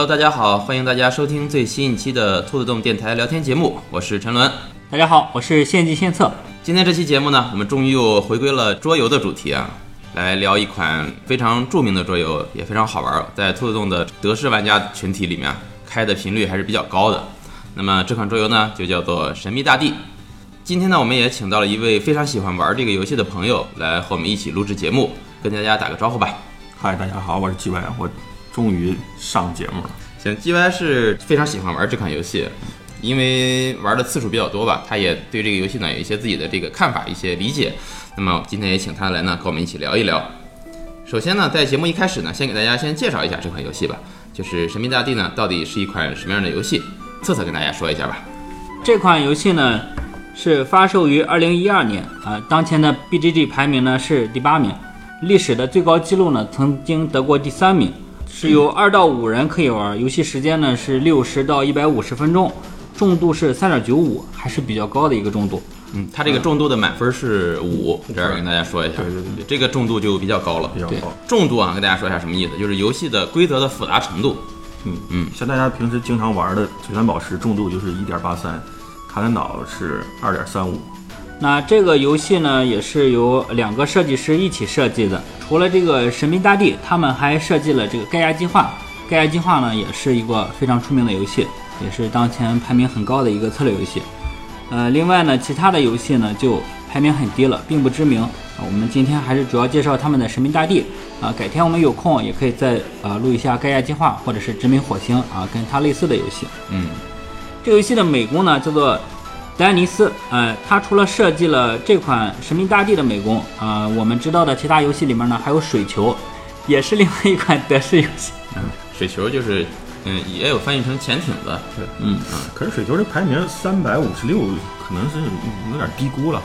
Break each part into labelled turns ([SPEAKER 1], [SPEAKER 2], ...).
[SPEAKER 1] Hello，大家好，欢迎大家收听最新一期的兔子洞电台聊天节目，我是陈伦。
[SPEAKER 2] 大家好，我是献计献策。
[SPEAKER 1] 今天这期节目呢，我们终于又回归了桌游的主题啊，来聊一款非常著名的桌游，也非常好玩，在兔子洞的德式玩家群体里面开的频率还是比较高的。那么这款桌游呢，就叫做《神秘大地》。今天呢，我们也请到了一位非常喜欢玩这个游戏的朋友来和我们一起录制节目，跟大家打个招呼吧。
[SPEAKER 3] 嗨，大家好，我是 G Y，我终于上节目了。
[SPEAKER 1] 行，G Y 是非常喜欢玩这款游戏，因为玩的次数比较多吧，他也对这个游戏呢有一些自己的这个看法、一些理解。那么今天也请他来呢，跟我们一起聊一聊。首先呢，在节目一开始呢，先给大家先介绍一下这款游戏吧，就是《神秘大地》呢，到底是一款什么样的游戏？策策跟大家说一下吧。
[SPEAKER 2] 这款游戏呢是发售于二零一二年啊，当前的 BGG 排名呢是第八名，历史的最高纪录呢曾经得过第三名，是有二到五人可以玩，游戏时间呢是六十到一百五十分钟，重度是三点九五，还是比较高的一个重度。
[SPEAKER 1] 嗯，它这个重度的满分是五，这儿跟大家说一下，
[SPEAKER 3] 对对对
[SPEAKER 1] 这个重度就比较高了。
[SPEAKER 3] 比较高。
[SPEAKER 1] 重度啊，跟大家说一下什么意思，就是游戏的规则的复杂程度。
[SPEAKER 3] 嗯
[SPEAKER 1] 嗯，
[SPEAKER 3] 像大家平时经常玩的璀璨宝石重度就是一点八三，卡坦岛是二点三五。
[SPEAKER 2] 那这个游戏呢，也是由两个设计师一起设计的。除了这个《神秘大地》，他们还设计了这个《盖亚计划》。《盖亚计划》呢，也是一个非常出名的游戏，也是当前排名很高的一个策略游戏。呃，另外呢，其他的游戏呢就排名很低了，并不知名。啊，我们今天还是主要介绍他们的《神秘大地》啊。改天我们有空也可以再呃录一下《盖亚计划》或者是《殖民火星》啊，跟它类似的游戏。
[SPEAKER 1] 嗯，
[SPEAKER 2] 这个游戏的美工呢叫做丹尼斯，呃，他除了设计了这款《神秘大地》的美工，呃，我们知道的其他游戏里面呢还有水球，也是另外一款德式游戏。
[SPEAKER 1] 嗯 水球就是，嗯，也有翻译成潜艇的。
[SPEAKER 2] 对嗯啊
[SPEAKER 3] 可是水球这排名三百五十六，可能是有点低估了。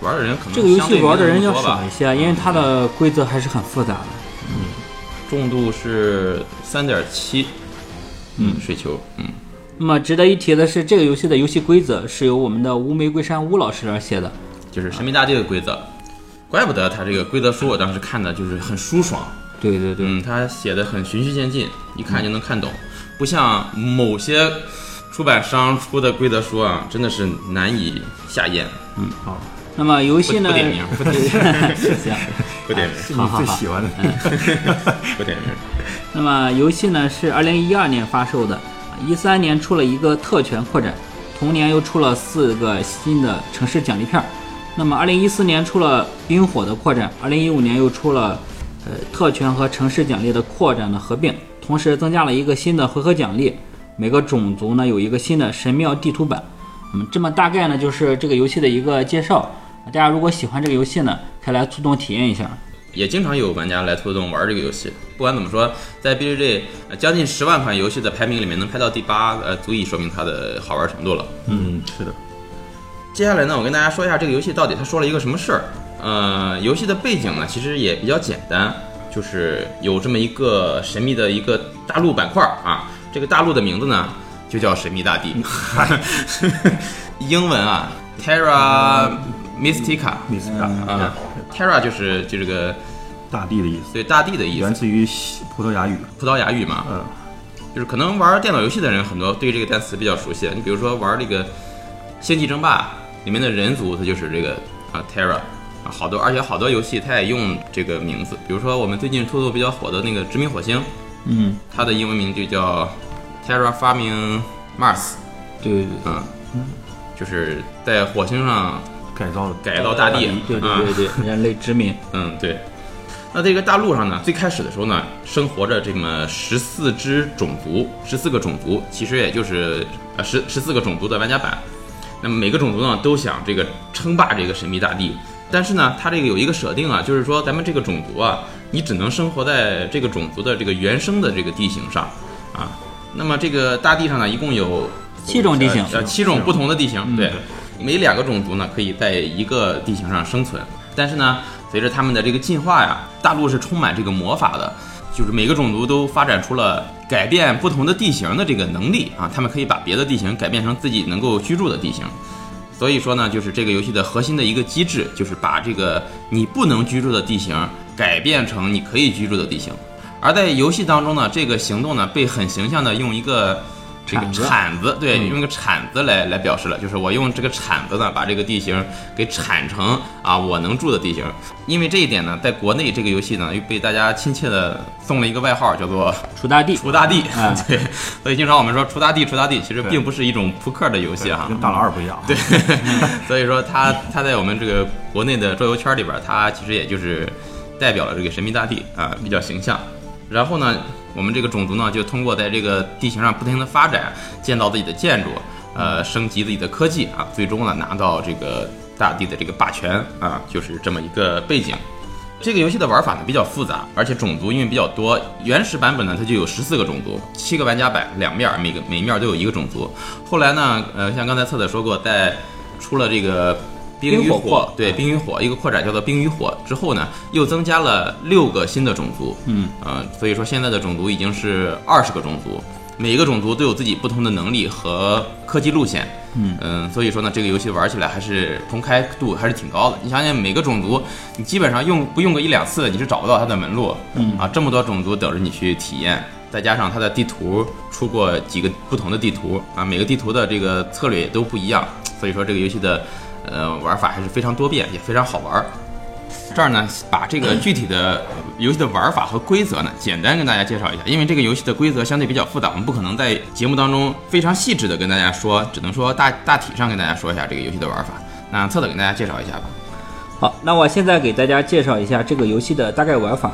[SPEAKER 1] 玩的人可能
[SPEAKER 2] 这个游戏玩的人要少一些，因为它的规则还是很复杂的。
[SPEAKER 1] 嗯重度是三点七。嗯，水球，嗯，
[SPEAKER 2] 那么值得一提的是，这个游戏的游戏规则是由我们的乌玫瑰山乌老师来写的。
[SPEAKER 1] 就是神秘大地的规则。怪不得他这个规则书，我当时看的就是很舒爽。
[SPEAKER 2] 对对对，
[SPEAKER 1] 嗯，他写的很循序渐进，一看就能看懂，不像某些出版商出的规则书啊，真的是难以下咽。
[SPEAKER 3] 嗯，好，
[SPEAKER 2] 那么游戏呢？
[SPEAKER 1] 不不点名 不点
[SPEAKER 2] 行，
[SPEAKER 1] 不点名，
[SPEAKER 3] 是你最喜欢的。
[SPEAKER 1] 不点名。
[SPEAKER 2] 那么游戏呢是二零一二年发售的，一三年出了一个特权扩展，同年又出了四个新的城市奖励片儿。那么二零一四年出了冰火的扩展，二零一五年又出了呃特权和城市奖励的扩展的合并，同时增加了一个新的回合奖励，每个种族呢有一个新的神庙地图版。嗯，这么大概呢就是这个游戏的一个介绍。大家如果喜欢这个游戏呢，可以来兔洞体验一下。
[SPEAKER 1] 也经常有玩家来兔子洞玩这个游戏。不管怎么说，在 BGG 呃将近十万款游戏的排名里面能排到第八，呃，足以说明它的好玩程度了。
[SPEAKER 3] 嗯，是的。
[SPEAKER 1] 接下来呢，我跟大家说一下这个游戏到底它说了一个什么事儿。呃，游戏的背景呢，其实也比较简单，就是有这么一个神秘的一个大陆板块儿啊，这个大陆的名字呢就叫神秘大地，英文啊，Terra
[SPEAKER 3] Mystica，Mystica
[SPEAKER 1] 啊，Terra 就是就这个
[SPEAKER 3] 大地的意思，
[SPEAKER 1] 对大地的意思，
[SPEAKER 3] 源自于葡萄牙语。
[SPEAKER 1] 葡萄牙语嘛，
[SPEAKER 3] 嗯，
[SPEAKER 1] 就是可能玩电脑游戏的人很多对这个单词比较熟悉。你比如说玩这个《星际争霸》里面的人族，它就是这个啊 Terra 啊，好多而且好多游戏它也用这个名字。比如说我们最近兔兔比较火的那个《殖民火星》，
[SPEAKER 2] 嗯，
[SPEAKER 1] 它的英文名就叫 Terra Farming Mars，
[SPEAKER 2] 对对对。
[SPEAKER 1] 嗯，就是在火星上
[SPEAKER 3] 改造
[SPEAKER 1] 改造大地，
[SPEAKER 2] 对
[SPEAKER 1] 啊
[SPEAKER 2] 对对对，人类殖民。
[SPEAKER 1] 嗯，对。那这个大陆上呢，最开始的时候呢，生活着这么十四只种族，十四个种族，其实也就是呃十十四个种族的玩家版。那么每个种族呢，都想这个称霸这个神秘大地，但是呢，它这个有一个设定啊，就是说咱们这个种族啊，你只能生活在这个种族的这个原生的这个地形上啊。那么这个大地上呢，一共有
[SPEAKER 2] 七种地形
[SPEAKER 1] 呃，七种不同的地形，
[SPEAKER 2] 嗯
[SPEAKER 1] 对，每两个种族呢可以在一个地形上生存，但是呢，随着他们的这个进化呀，大陆是充满这个魔法的，就是每个种族都发展出了改变不同的地形的这个能力啊，他们可以把别的地形改变成自己能够居住的地形。所以说呢，就是这个游戏的核心的一个机制，就是把这个你不能居住的地形改变成你可以居住的地形。而在游戏当中呢，这个行动呢被很形象的用一个这个
[SPEAKER 2] 铲子，
[SPEAKER 1] 对，
[SPEAKER 3] 嗯
[SPEAKER 1] 用个铲子来来表示了，就是我用这个铲子呢把这个地形给铲成啊我能住的地形。因为这一点呢，在国内这个游戏呢又被大家亲切的送了一个外号，叫做
[SPEAKER 2] 锄大地，
[SPEAKER 1] 锄大地。
[SPEAKER 2] 啊
[SPEAKER 1] 对，所以经常我们说锄大地，锄大地，其实并不是一种扑克的游戏哈。
[SPEAKER 3] 跟大老二不一样。对，
[SPEAKER 1] 所以说它它在我们这个国内的桌游圈里边儿，它其实也就是代表了这个神秘大地啊，比较形象。然后呢，我们这个种族呢，就通过在这个地形上不停的发展，建造自己的建筑，呃，升级自己的科技啊，最终呢拿到这个大地的这个霸权啊，就是这么一个背景。这个游戏的玩法呢比较复杂，而且种族因为比较多。原始版本呢它就有十四个种族，七个玩家版，两面每个每面都有一个种族。后来呢，呃，像刚才策策说过，在出了这个冰与
[SPEAKER 2] 冰火
[SPEAKER 1] 对冰与火一个扩展叫做冰与火之后呢，又增加了六个新的种族。
[SPEAKER 2] 嗯，
[SPEAKER 1] 呃，所以说现在的种族已经是二十个种族，每一个种族都有自己不同的能力和科技路线。
[SPEAKER 2] 嗯
[SPEAKER 1] 所以说呢，这个游戏玩起来还是重开度还是挺高的。你想想，每个种族你基本上用不用个一两次，你是找不到它的门路。
[SPEAKER 2] 嗯
[SPEAKER 1] 啊，这么多种族等着你去体验，再加上它的地图出过几个不同的地图啊，每个地图的这个策略也都不一样，所以说这个游戏的呃玩法还是非常多变，也非常好玩。这儿呢，把这个 具体的游戏的玩法和规则呢，简单跟大家介绍一下。因为这个游戏的规则相对比较复杂，我们不可能在节目当中非常细致的跟大家说，只能说大大体上跟大家说一下这个游戏的玩法。那策策给大家介绍一下吧。
[SPEAKER 2] 好，那我现在给大家介绍一下这个游戏的大概玩法。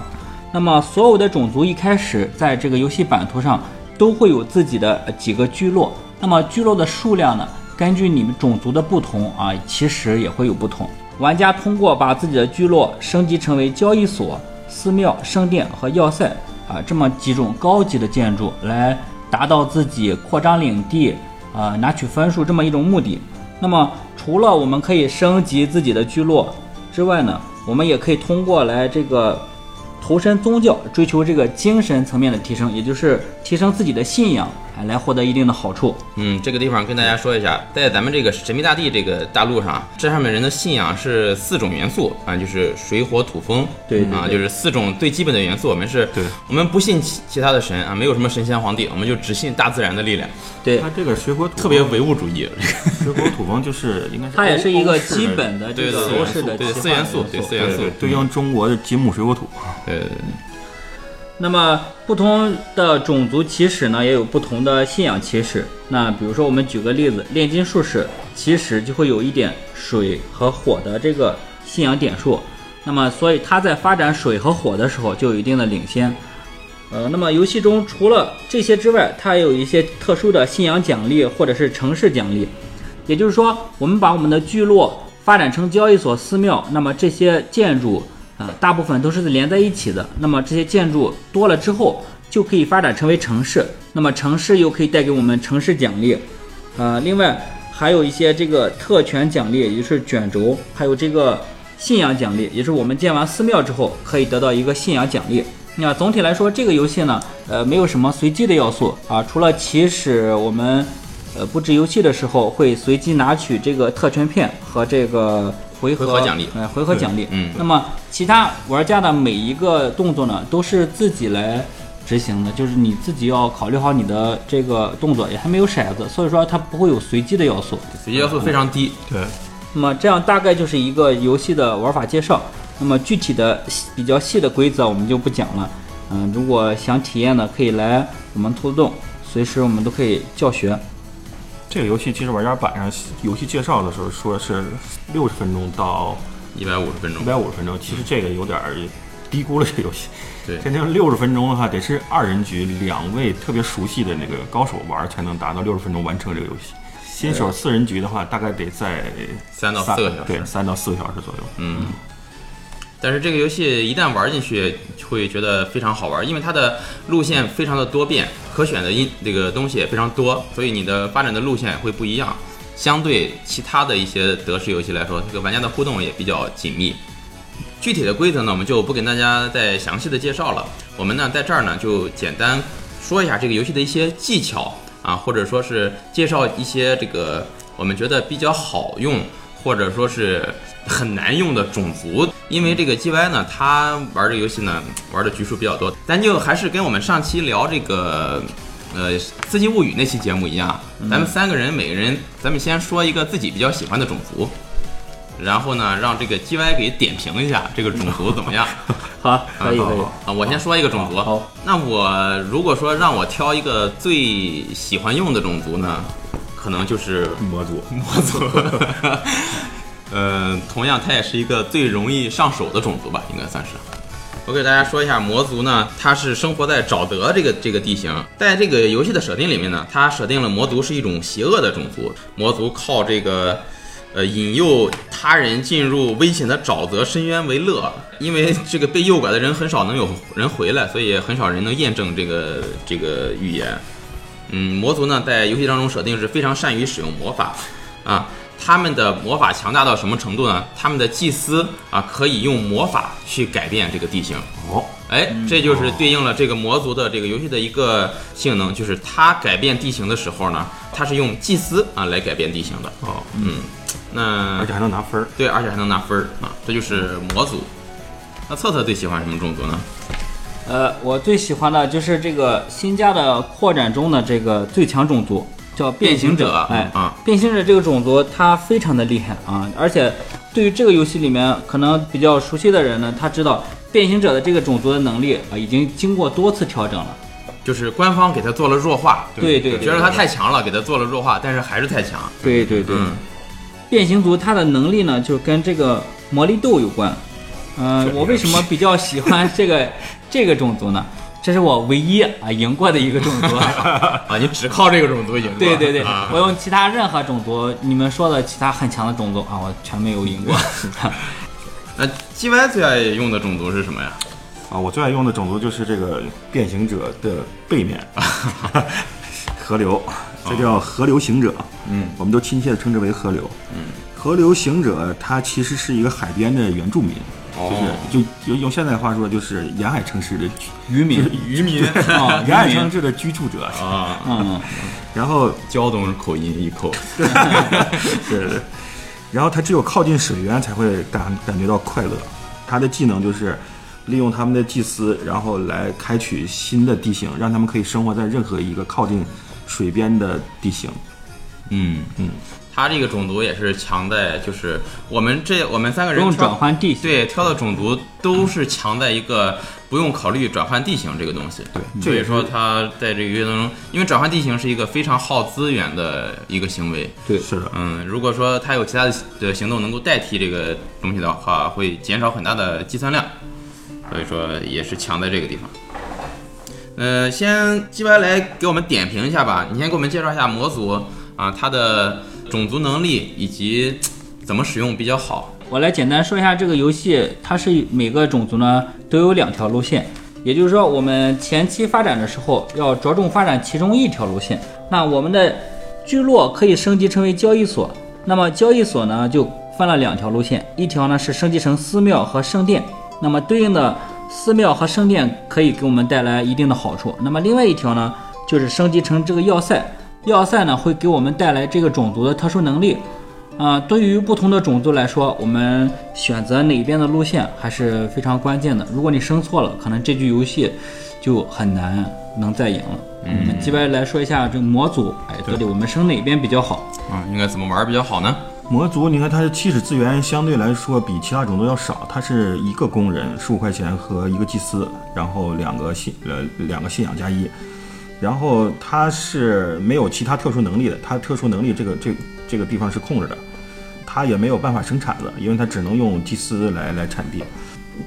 [SPEAKER 2] 那么所有的种族一开始在这个游戏版图上都会有自己的呃几个聚落，那么聚落的数量呢，根据你们种族的不同啊，其实也会有不同。玩家通过把自己的聚落升级成为交易所、寺庙、圣殿和要塞啊这么几种高级的建筑，来达到自己扩张领地啊拿取分数这么一种目的。那么除了我们可以升级自己的聚落之外呢，我们也可以通过来这个投身宗教，追求这个精神层面的提升，也就是提升自己的信仰，来获得一定的好处。
[SPEAKER 1] 嗯，这个地方跟大家说一下，在咱们这个神秘大地这个大陆上，这上面人的信仰是四种元素啊，就是水火土风，啊，
[SPEAKER 2] 对对对
[SPEAKER 1] 就是四种最基本的元素。我们是，
[SPEAKER 3] 对
[SPEAKER 1] 我们不信其其他的神啊，没有什么神仙皇帝，我们就只信大自然的力量，
[SPEAKER 2] 对，
[SPEAKER 3] 它这个水火土
[SPEAKER 1] 特别唯物主义。
[SPEAKER 3] 水火土风就是应该是
[SPEAKER 2] 它也是一个基本的这
[SPEAKER 1] 对
[SPEAKER 2] 个
[SPEAKER 1] 对
[SPEAKER 2] 欧式的
[SPEAKER 1] 对四元素对四元素
[SPEAKER 3] 对对对应中国的金木水火土。
[SPEAKER 1] 呃，
[SPEAKER 2] 那么不同的种族起始呢，也有不同的信仰起始。那比如说，我们举个例子，炼金术士起始就会有一点水和火的这个信仰点数。那么，所以他在发展水和火的时候就有一定的领先。呃，那么游戏中除了这些之外，它也有一些特殊的信仰奖励或者是城市奖励。也就是说，我们把我们的聚落发展成交易所、寺庙，那么这些建筑，呃，大部分都是连在一起的。那么这些建筑多了之后，就可以发展成为城市。那么城市又可以带给我们城市奖励，呃，另外还有一些这个特权奖励，也就是卷轴，还有这个信仰奖励，也是我们建完寺庙之后可以得到一个信仰奖励。那总体来说，这个游戏呢，呃，没有什么随机的要素啊，除了起始我们呃布置游戏的时候会随机拿取这个特权片和这个回合
[SPEAKER 1] 奖励
[SPEAKER 2] 呃，回合奖励。
[SPEAKER 1] 嗯
[SPEAKER 2] 那么其他玩家的每一个动作呢，都是自己来执行的，就是你自己要考虑好你的这个动作，也还没有骰子，所以说它不会有随机的要素。
[SPEAKER 1] 随机要素非常低。
[SPEAKER 3] 对，
[SPEAKER 2] 那么这样大概就是一个游戏的玩法介绍。那么具体的细比较细的规则我们就不讲了。嗯，如果想体验的，可以来我们兔子洞，随时我们都可以教学。
[SPEAKER 3] 这个游戏其实玩家版上游戏介绍的时候说是六十分钟到
[SPEAKER 1] 一百五十分钟
[SPEAKER 3] 一，百五十分钟，其实这个有点儿低估了这个游戏。
[SPEAKER 1] 对
[SPEAKER 3] 真正六十分钟的话，得是二人局两位特别熟悉的那个高手玩儿才能达到六十分钟完成这个游戏。新手四人局的话，大概得在
[SPEAKER 1] 三到四个小时。
[SPEAKER 3] 对，三到四个小时左右。
[SPEAKER 1] 嗯，但是这个游戏一旦玩进去，会觉得非常好玩，因为它的路线非常的多变，可选的因这个东西也非常多，所以你的发展的路线会不一样。相对其他的一些德式游戏来说，这个玩家的互动也比较紧密。具体的规则呢，我们就不跟大家再详细的介绍了。我们呢在这儿呢就简单说一下这个游戏的一些技巧啊，或者说是介绍一些这个我们觉得比较好用，或者说是很难用的种族。因为这个 GY 呢，他玩这个游戏呢，玩的局数比较多，咱就还是跟我们上期聊这个。呃，《四季物语》那期节目一样，咱们三个人每个人，咱们先说一个自己比较喜欢的种族，然后呢，让这个 GY 给点评一下这个种族怎么样。
[SPEAKER 2] 好，可以可以。
[SPEAKER 1] 啊，我先说一个种族。
[SPEAKER 2] 好，
[SPEAKER 1] 那我如果说让我挑一个最喜欢用的种族呢，可能就是
[SPEAKER 3] 魔族。
[SPEAKER 1] 魔族。呃，同样，它也是一个最容易上手的种族吧，应该算是。我给大家说一下，魔族呢，它是生活在沼泽这个这个地形，在这个游戏的设定里面呢，它设定了魔族是一种邪恶的种族，魔族靠这个，呃，引诱他人进入危险的沼泽深渊为乐，因为这个被诱拐的人很少能有人回来，所以很少人能验证这个这个预言。嗯，魔族呢，在游戏当中设定是非常善于使用魔法，啊。他们的魔法强大到什么程度呢？他们的祭司啊，可以用魔法去改变这个地形。
[SPEAKER 3] 哦，
[SPEAKER 1] 哎，这就是对应了这个魔族的这个游戏的一个性能，就是它改变地形的时候呢，它是用祭司啊来改变地形的。
[SPEAKER 3] 哦，
[SPEAKER 1] 嗯，那
[SPEAKER 3] 而且还能拿分儿。
[SPEAKER 1] 对，而且还能拿分儿啊，这就是魔族。那策策最喜欢什么种族呢？
[SPEAKER 2] 呃，我最喜欢的就是这个新加的扩展中的这个最强种族。叫变形者，哎
[SPEAKER 1] 啊，
[SPEAKER 2] 变形者这个种族它非常的厉害啊，而且对于这个游戏里面可能比较熟悉的人呢，他知道变形者的这个种族的能力啊，已经经过多次调整了，
[SPEAKER 1] 就是官方给他做了弱化，
[SPEAKER 2] 对对，
[SPEAKER 1] 觉得他太强了，给他做了弱化，但是还是太强，
[SPEAKER 2] 对对对，变形族它的能力呢，就跟这个魔力豆有关，嗯，我为什么比较喜欢这个 这个种族呢？这是我唯一啊赢过的一个种族
[SPEAKER 1] 啊！你只靠这个种族赢？
[SPEAKER 2] 对对对，我用其他任何种族，你们说的其他很强的种族啊，我全没有赢过。
[SPEAKER 1] 那 G Y 最爱用的种族是什么呀？
[SPEAKER 3] 啊，我最爱用的种族就是这个变形者的背面，河流，这叫河流行者。
[SPEAKER 1] 嗯，
[SPEAKER 3] 我们都亲切的称之为河流。嗯，河流行者他其实是一个海边的原住民。就是就用现在话说，就是沿海城市的
[SPEAKER 2] 渔民，
[SPEAKER 1] 渔民
[SPEAKER 2] 啊，
[SPEAKER 3] 沿海城市的居住者
[SPEAKER 1] 啊，
[SPEAKER 2] 嗯，
[SPEAKER 3] 然后
[SPEAKER 1] 胶东口音一口，
[SPEAKER 3] 对对，然后他只有靠近水源才会感感觉到快乐。他的技能就是利用他们的祭司，然后来开启新的地形，让他们可以生活在任何一个靠近水边的地形。
[SPEAKER 1] 嗯
[SPEAKER 3] 嗯。
[SPEAKER 1] 他这个种族也是强在，就是我们这我们三个人
[SPEAKER 2] 用转换地形，
[SPEAKER 1] 对挑的种族都是强在一个不用考虑转换地形这个东西。
[SPEAKER 3] 对，
[SPEAKER 1] 所以说他在这个游戏当中，因为转换地形是一个非常耗资源的一个行为。
[SPEAKER 2] 对，
[SPEAKER 3] 是的。
[SPEAKER 1] 嗯，如果说他有其他的行动能够代替这个东西的话，会减少很大的计算量。所以说也是强在这个地方。呃，先 G Y 来给我们点评一下吧。你先给我们介绍一下魔族啊，他的。种族能力以及 怎么使用比较好？
[SPEAKER 2] 我来简单说一下这个游戏，它是每个种族呢都有两条路线，也就是说我们前期发展的时候要着重发展其中一条路线。那我们的聚落可以升级成为交易所，那么交易所呢就分了两条路线，一条呢是升级成寺庙和圣殿，那么对应的寺庙和圣殿可以给我们带来一定的好处。那么另外一条呢就是升级成这个要塞。要塞呢会给我们带来这个种族的特殊能力，啊，对于不同的种族来说，我们选择哪边的路线还是非常关键的。如果你升错了，可能这局游戏就很难能再赢了。嗯，基本来说一下这魔族，哎，到底我们升哪边比较好？
[SPEAKER 1] 啊，应该怎么玩比较好呢？
[SPEAKER 3] 魔族，你看它的起始资源相对来说比其他种族要少，它是一个工人十五块钱和一个祭司，然后两个信呃两个信仰加一。然后他是没有其他特殊能力的，他特殊能力这个这这个地方是空着的，他也没有办法生产的，因为他只能用祭司来来产地。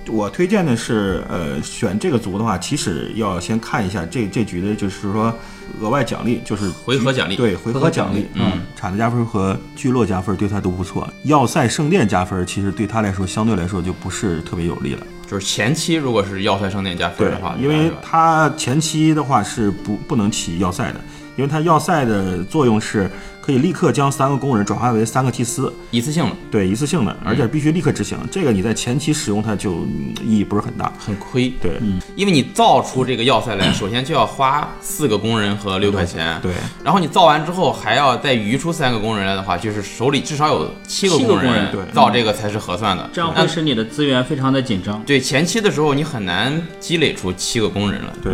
[SPEAKER 3] 我推荐的是，呃，选这个族的话，其实要先看一下这这局的就是说额外奖励，就是
[SPEAKER 1] 回合奖励，
[SPEAKER 3] 对回合奖励，嗯，铲子加分和聚落加分对他都不错，要塞圣殿加分其实对他来说相对来说就不是特别有利了。
[SPEAKER 1] 就是前期如果是要塞商店加分的话，
[SPEAKER 3] 因为它前期的话是不不能起要塞的，因为它要塞的作用是可以立刻将三个工人转化为三个祭司，
[SPEAKER 1] 一次性的，
[SPEAKER 3] 对，一次性的，而且必须立刻执行。这个你在前期使用它就嗯意义不是很大。
[SPEAKER 1] 很亏。
[SPEAKER 3] 对，
[SPEAKER 1] 因为你造出这个要塞来，首先就要花四个工人和六块钱。
[SPEAKER 3] 对，
[SPEAKER 1] 然后你造完之后还要再余出三个工人来的话，就是手里至少有七个
[SPEAKER 2] 七个
[SPEAKER 1] 工
[SPEAKER 2] 工人
[SPEAKER 3] 对
[SPEAKER 1] 造这个才是合算的。
[SPEAKER 2] 这样会使你的资源非常的紧张。
[SPEAKER 1] 对前期的时候你很难积累出七个工人了。
[SPEAKER 3] 对，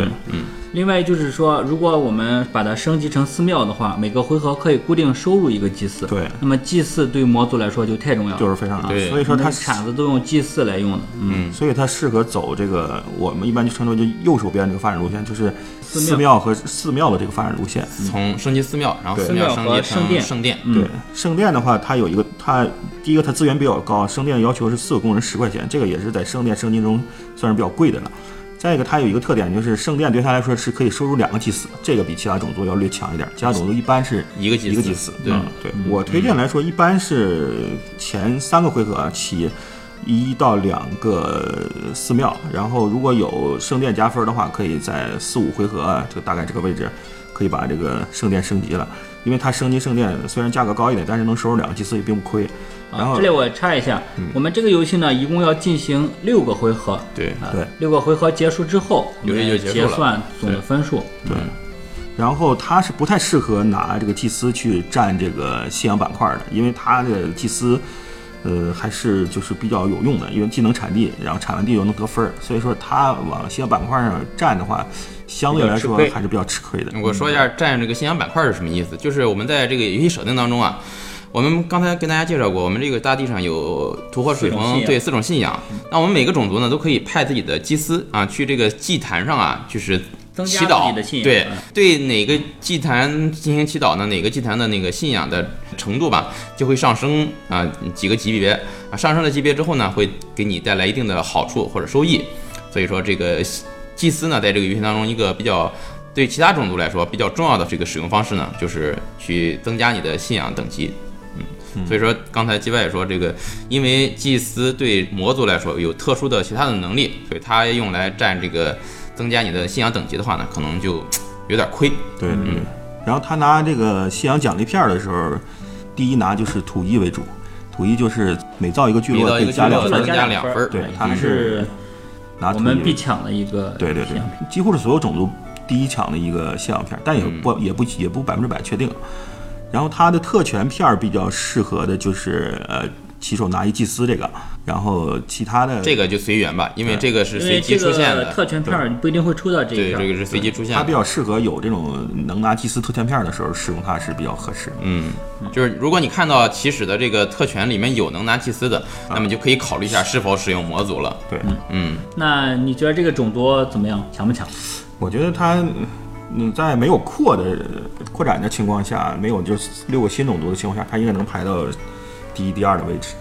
[SPEAKER 2] 另外就是说，如果我们把它升级成寺庙的话，每个回合可以固定收入一个祭祀。
[SPEAKER 3] 对
[SPEAKER 2] 那么祭祀对魔族来说就太重要了，
[SPEAKER 3] 就是非常
[SPEAKER 1] 对
[SPEAKER 3] 所以说它
[SPEAKER 2] 它铲子都用祭祀来用的。
[SPEAKER 1] 嗯，
[SPEAKER 3] 所以它适合走这个我们一般就称之为就右手边这个发展路线，就是
[SPEAKER 2] 寺
[SPEAKER 3] 寺庙和寺庙的这个发展路线。
[SPEAKER 1] 从升级寺庙，然后寺庙
[SPEAKER 2] 和
[SPEAKER 1] 升级成
[SPEAKER 2] 圣殿
[SPEAKER 1] 圣殿。
[SPEAKER 2] 嗯
[SPEAKER 3] 对，圣殿的话，它有一个，它第一个它资源比较高，圣殿要求是四个工人十块钱，这个也是在圣殿升级中算是比较贵的了。再一个，它有一个特点，就是圣殿对它来说是可以收入两个祭司，这个比其他种族要略强一点。其他种族一般是
[SPEAKER 1] 一个祭司
[SPEAKER 3] 一个祭司。
[SPEAKER 1] 对
[SPEAKER 3] 嗯对我推荐来说，一般是前三个回合起一到两个寺庙，然后如果有圣殿加分的话，可以在四五回合啊这个大概这个位置可以把这个圣殿升级了。因为它升级圣殿虽然价格高一点，但是能收入两个祭司也并不亏。然
[SPEAKER 2] 啊，
[SPEAKER 3] 后
[SPEAKER 2] 这里我插一下，我们这个游戏呢，一共要进行六个回合。
[SPEAKER 1] 对，
[SPEAKER 2] 啊
[SPEAKER 3] 对，
[SPEAKER 2] 六个回合结束之后，
[SPEAKER 1] 游戏就结束了
[SPEAKER 2] 结算总的分数。
[SPEAKER 3] 对，然后它是不太适合拿这个祭司去占这个信仰板块的，因为它的祭司，呃，还是就是比较有用的，因为既能产地，然后产完地又能得分儿，所以说它往信仰板块上占的话，相对来说还是比较吃亏的。
[SPEAKER 1] 我说一下占这个信仰板块是什么意思，就是我们在这个游戏设定当中啊，我们刚才跟大家介绍过，我们这个大地上有土火水风对四种信仰，那我们每个种族呢都可以派自己的祭司啊去这个祭坛上啊，就是祈祷对
[SPEAKER 2] 嗯
[SPEAKER 1] 对哪个祭坛进行祈祷呢？哪个祭坛的那个信仰的程度吧，就会上升啊几个级别啊，上升了级别之后呢，会给你带来一定的好处或者收益。所以说这个祭司呢，在这个游戏当中一个比较对其他种族来说比较重要的这个使用方式呢，就是去增加你的信仰等级。嗯，所以说刚才基外也说这个，因为祭司对魔族来说有特殊的其他的能力，所以他用来占这个增加你的信仰等级的话呢，可能就有点亏。
[SPEAKER 3] 对对对。然后他拿这个信仰奖励片儿的时候，第一拿就是土一为主，土一就是每造一个聚
[SPEAKER 1] 每
[SPEAKER 3] 落可以加两分
[SPEAKER 1] 加两分
[SPEAKER 3] 对他还是拿土
[SPEAKER 2] 我们必抢的一个
[SPEAKER 3] 对对对几乎是所有种族第一抢的一个信仰片儿，但也不、
[SPEAKER 1] 嗯
[SPEAKER 3] 也不也不百分之百确定。然后它的特权片儿比较适合的就是呃骑手拿一祭司这个，然后其他的
[SPEAKER 1] 这个就随缘吧，因为这个是随机出现的。
[SPEAKER 2] 个特权片儿你不一定会抽到这一
[SPEAKER 1] 对。这个是随机出现的。
[SPEAKER 3] 它比较适合有这种能拿祭司特权片儿的时候使用它是比较合适。
[SPEAKER 1] 嗯，就是如果你看到起始的这个特权里面有能拿祭司的，那么就可以考虑一下是否使用魔族了。
[SPEAKER 3] 对，
[SPEAKER 1] 嗯，
[SPEAKER 2] 那你觉得这个种族怎么样？强不强？
[SPEAKER 3] 我觉得它嗯在没有扩的扩展的情况下，没有就六个新种族的情况下，它应该能排到第一、第二的位置。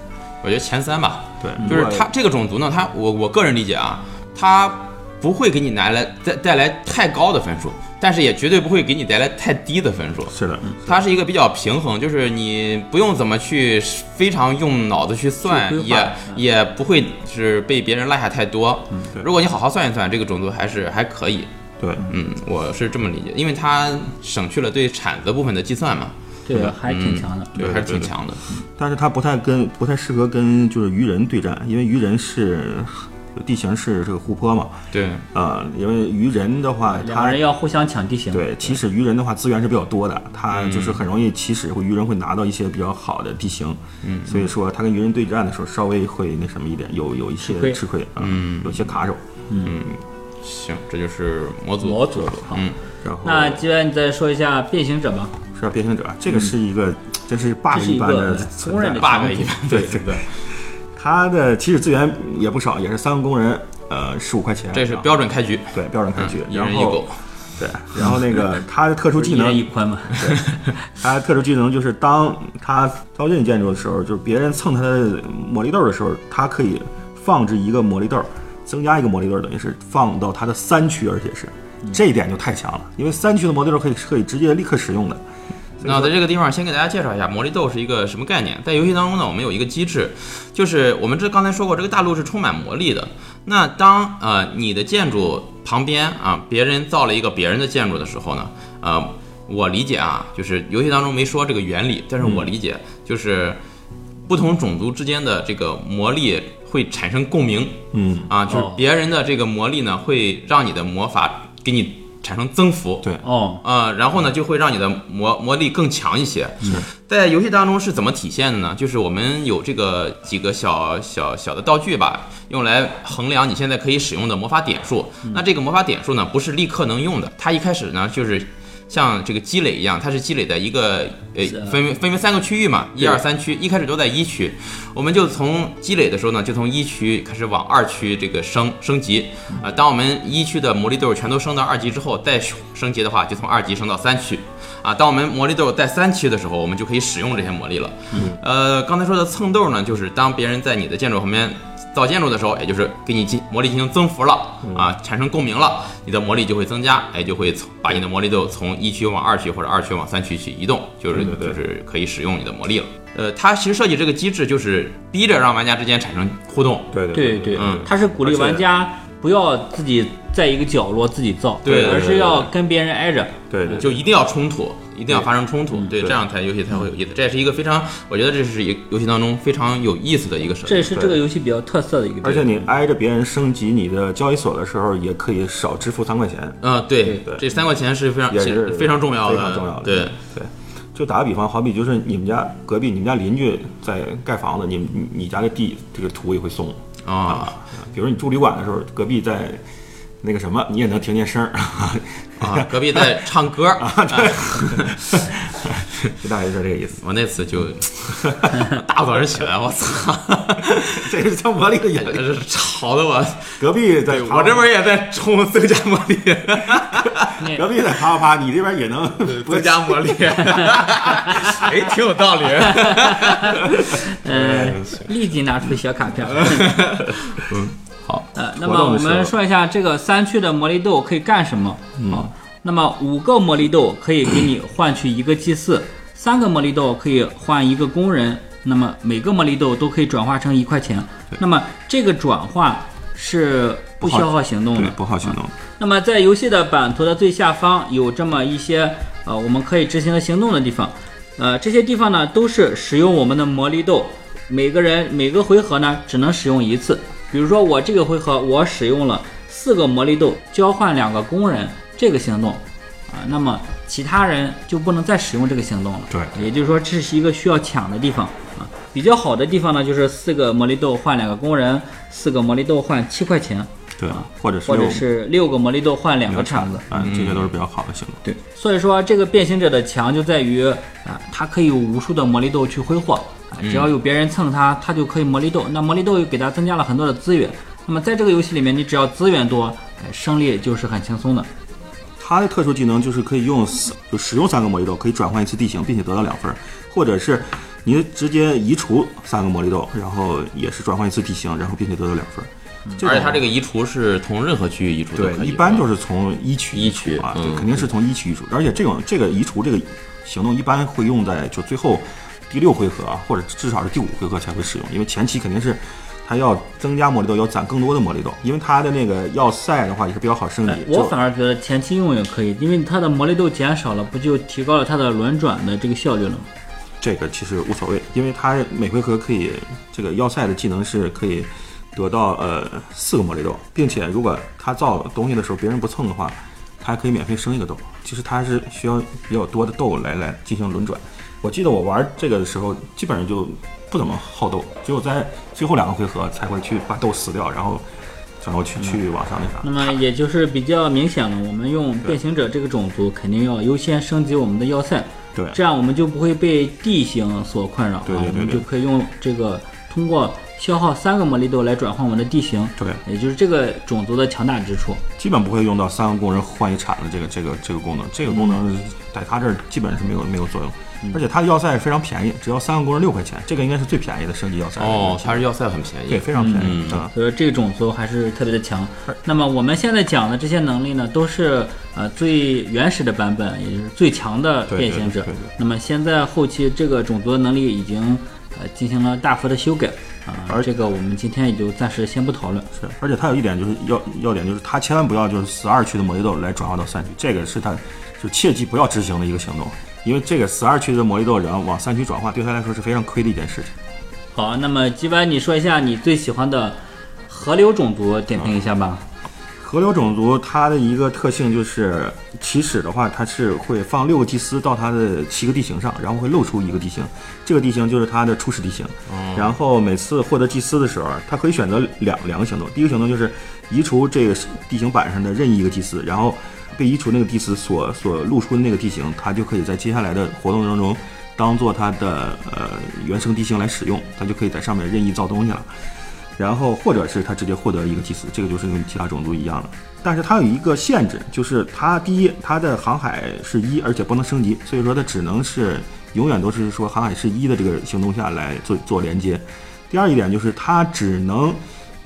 [SPEAKER 1] 我觉得前三吧。
[SPEAKER 3] 对，
[SPEAKER 1] 就是它这个种族呢，它我我个人理解啊，它不会给你带来带带来太高的分数，但是也绝对不会给你带来太低的分数。
[SPEAKER 3] 是的，
[SPEAKER 1] 它是一个比较平衡，就是你不用怎么去非常用脑子去算，也
[SPEAKER 2] 嗯
[SPEAKER 1] 也不会是被别人落下太多。
[SPEAKER 3] 对
[SPEAKER 1] 如果你好好算一算，这个种族还是还可以。
[SPEAKER 3] 对，
[SPEAKER 1] 嗯，我是这么理解，因为它省去了对铲子部分的计算嘛，
[SPEAKER 2] 这个还挺强的。
[SPEAKER 1] 对，
[SPEAKER 3] 对
[SPEAKER 1] 还是挺强的。
[SPEAKER 3] 但是它不太跟不太适合跟就是鱼人对战，因为鱼人是地形是这个湖泊嘛，
[SPEAKER 1] 对，
[SPEAKER 3] 呃，因为鱼人的话，他
[SPEAKER 2] 人要互相抢地形。
[SPEAKER 3] 对起始鱼人的话资源是比较多的，他
[SPEAKER 1] 嗯。
[SPEAKER 3] 就是很容易起始会鱼人会拿到一些比较好的地形，
[SPEAKER 1] 嗯，
[SPEAKER 3] 所以说他跟鱼人对战的时候稍微会那什么一点，有有一些
[SPEAKER 2] 吃亏。
[SPEAKER 3] 啊，
[SPEAKER 1] 嗯。
[SPEAKER 3] 有些卡手，
[SPEAKER 1] 行，这就是模组。
[SPEAKER 2] 模组。好，
[SPEAKER 1] 嗯
[SPEAKER 3] 然后
[SPEAKER 2] 那接下来你再说一下变形者吧。
[SPEAKER 3] 是变形者，这个是一个真是 bug
[SPEAKER 2] 这是一
[SPEAKER 3] 般的存在
[SPEAKER 2] 公认的
[SPEAKER 1] bug 一般，
[SPEAKER 3] 对对对，他的起始资源也不少，也是三个工人，呃，十五块钱，
[SPEAKER 1] 这是标准开局，
[SPEAKER 3] 对标准开局，
[SPEAKER 1] 一
[SPEAKER 3] 然后
[SPEAKER 1] 人一狗。
[SPEAKER 3] 对，然后那个 他的特殊技
[SPEAKER 2] 一人
[SPEAKER 3] 能，
[SPEAKER 2] 一宽嘛。
[SPEAKER 3] 他的特殊技能就是当他遭近建筑的时候，就是别人蹭他的魔力豆的时候，他可以放置一个魔力豆，增加一个魔力豆，等于是放到它的三区，而且是这一点就太强了，因为三区的魔力豆可以可以直接立刻使用的。
[SPEAKER 1] 那在这个地方先给大家介绍一下魔力豆是一个什么概念。在游戏当中呢，我们有一个机制，就是我们这刚才说过，这个大陆是充满魔力的。那当呃你的建筑旁边啊别人造了一个别人的建筑的时候呢，呃我理解啊，就是游戏当中没说这个原理，但是我理解就是不同种族之间的这个魔力会产生共鸣
[SPEAKER 3] 嗯，
[SPEAKER 1] 啊，就是
[SPEAKER 2] 哦
[SPEAKER 1] 别人的这个魔力呢会让你的魔法给你产生增幅。
[SPEAKER 3] 对
[SPEAKER 2] 哦，
[SPEAKER 1] 啊、然后呢，就会让你的魔魔力更强一些。在游戏当中是怎么体现的呢？就是我们有这个几个小小小的道具吧，用来衡量你现在可以使用的魔法点数。那这个魔法点数呢，不是立刻能用的，它一开始呢就是。像这个积累一样，它是积累在一个呃分为分为三个区域嘛，一二三区，一开始都在一区，我们就从积累的时候呢，就从一区开始往二区这个升升级。啊、当我们一区的魔力豆全都升到二级之后，再升级的话，就从二级升到三区。啊。当我们魔力豆在三区的时候，我们就可以使用这些魔力了。呃，刚才说的蹭豆呢，就是当别人在你的建筑旁边造建筑的时候，也就是给你进魔力进行增幅了啊，产生共鸣了，你的魔力就会增加，哎，就会从把你的魔力豆从一区往二区或者二区往三区去移动，就是
[SPEAKER 3] 对对对
[SPEAKER 1] 就是可以使用你的魔力了。呃，它其实设计这个机制就是逼着让玩家之间产生互动。
[SPEAKER 3] 对
[SPEAKER 2] 对对，
[SPEAKER 1] 嗯
[SPEAKER 2] 它是鼓励玩家不要自己在一个角落自己造，
[SPEAKER 1] 对对
[SPEAKER 2] 而是要跟别人挨着。
[SPEAKER 3] 对对，
[SPEAKER 1] 就一定要冲突，一定要发生冲突，对，
[SPEAKER 3] 对
[SPEAKER 1] 这样才游戏才会有意思。这也是一个非常，我觉得这是一游戏当中非常有意思的一个设计。
[SPEAKER 2] 这也是这个游戏比较特色的一个。
[SPEAKER 3] 而且你挨着别人升级你的交易所的时候，也可以少支付三块钱。
[SPEAKER 1] 嗯，对
[SPEAKER 3] 对
[SPEAKER 1] 这三块钱是非常
[SPEAKER 3] 也是
[SPEAKER 1] 非常重要的，
[SPEAKER 3] 非常重要的。
[SPEAKER 1] 对，
[SPEAKER 3] 对，就打个比方，好比就是你们家隔壁，你们家邻居在盖房子，你你你家的地这个土也会松
[SPEAKER 1] 啊，
[SPEAKER 3] 比如你住旅馆的时候，隔壁在那个什么，你也能听见声儿，
[SPEAKER 1] 啊，隔壁在唱歌，啊
[SPEAKER 3] 就大概就是这个意思。
[SPEAKER 1] 我那次就 大早上起来，我操，
[SPEAKER 3] 这是叫魔力的眼
[SPEAKER 1] 这是吵得我，
[SPEAKER 3] 隔壁在
[SPEAKER 1] 我这边也在冲增加魔力，
[SPEAKER 3] 隔壁在啪啪啪，你这边也能
[SPEAKER 1] 增加魔力，哎，挺有道理。
[SPEAKER 2] 呃，立即拿出小卡片。
[SPEAKER 3] 好。
[SPEAKER 2] 呃，那么我们说一下这个三区的魔力豆可以干什么？好，那么五个魔力豆可以给你换取一个祭祀，三个魔力豆可以换一个工人，那么每个魔力豆都可以转化成一块钱。那么这个转化是不消耗行动的，，
[SPEAKER 3] 不耗行动。
[SPEAKER 2] 那么在游戏的版图的最下方有这么一些呃我们可以执行的行动的地方，呃这些地方呢都是使用我们的魔力豆，每个人每个回合呢只能使用一次。比如说我这个回合我使用了四个魔力豆交换两个工人这个行动啊，那么其他人就不能再使用这个行动了。
[SPEAKER 3] 对
[SPEAKER 2] 也就是说这是一个需要抢的地方啊。比较好的地方呢就是四个魔力豆换两个工人，四个魔力豆换七块钱。
[SPEAKER 3] 对，或者是
[SPEAKER 2] 或者是六个魔力豆换两个铲子。
[SPEAKER 3] 啊，这些都是比较好的行动。
[SPEAKER 2] 对，所以说这个变形者的强就在于啊，它可以有无数的魔力豆去挥霍啊，只要有别人蹭它，它就可以魔力豆。那魔力豆又给它增加了很多的资源。那么在这个游戏里面，你只要资源多，哎，胜利就是很轻松的。
[SPEAKER 3] 它的特殊技能就是可以用四，就使用三个魔力豆可以转换一次地形，并且得到两分儿，或者是你直接移除三个魔力豆，然后也是转换一次地形，然后并且得到两分
[SPEAKER 1] 而且它这个移除是从任何区域移除都
[SPEAKER 3] 对
[SPEAKER 1] 可以，
[SPEAKER 3] 一般就是从一区
[SPEAKER 1] 一
[SPEAKER 3] 移除啊，肯定是从一区移除。而且这种这个移除这个行动一般会用在就最后第六回合啊，或者至少是第五回合才会使用，因为前期肯定是。它要增加魔力豆，要攒更多的魔力豆，因为它的那个要塞的话也是比较好升级
[SPEAKER 2] 哎。我反而觉得前期用也可以，因为它的魔力豆减少了，不就提高了它的轮转的这个效率了吗？
[SPEAKER 3] 这个其实无所谓，因为它每回合可以这个要塞的技能是可以得到呃四个魔力豆，并且如果他造东西的时候别人不蹭的话，他还可以免费升一个豆。其实他是需要比较多的豆来来进行轮转。我记得我玩这个的时候，基本上就不怎么耗豆，只有在最后两个回合才会去把豆撕掉，然后然后去去往上那啥。
[SPEAKER 2] 那么也就是比较明显了，我们用变形者这个种族肯定要优先升级我们的要塞，
[SPEAKER 3] 对
[SPEAKER 2] 这样我们就不会被地形所困扰
[SPEAKER 3] 对
[SPEAKER 2] 我们就可以用这个通过消耗三个魔力豆来转换我们的地形，
[SPEAKER 3] 对，
[SPEAKER 2] 也就是这个种族的强大之处。
[SPEAKER 3] 基本不会用到三个工人换一铲子这个这个这个功能，这个功能在他这儿基本是没有没有作用，而且它的要塞非常便宜，只要三个工人六块钱，这个应该是最便宜的升级要塞。
[SPEAKER 1] 哦，它是要塞很便宜对，
[SPEAKER 3] 非常便宜
[SPEAKER 1] 嗯
[SPEAKER 3] 啊。
[SPEAKER 2] 所以说这个种族还是特别的强。那么我们现在讲的这些能力呢，都是呃最原始的版本，也就是最强的变形者。那么现在后期这个种族的能力已经呃进行了大幅的修改。啊
[SPEAKER 3] 而，
[SPEAKER 2] 这个我们今天也就暂时先不讨论。
[SPEAKER 3] 是，而且它有一点就是要要点就是它千万不要就是十二区的魔力豆来转化到三区，这个是它就切记不要执行的一个行动，因为这个十二区的魔力豆然后往三区转化，对他来说是非常亏的一件事情。
[SPEAKER 2] 好，那么吉湾，你说一下你最喜欢的河流种族，点评一下吧。
[SPEAKER 3] 河流种族它的一个特性就是起始的话，它是会放六个祭司到它的七个地形上，然后会露出一个地形，这个地形就是它的初始地形。然后每次获得祭司的时候，它可以选择两两个行动，第一个行动就是移除这个地形板上的任意一个祭司，然后被移除那个祭司所所露出的那个地形，它就可以在接下来的活动当中当做它的呃原生地形来使用，它就可以在上面任意造东西了。然后或者是他直接获得一个祭司，这个就是跟其他种族一样的。但是它有一个限制，就是它第一，它的航海是一，而且不能升级，所以说它只能是永远都是说航海是一的这个行动下来做做连接。第二一点就是它只能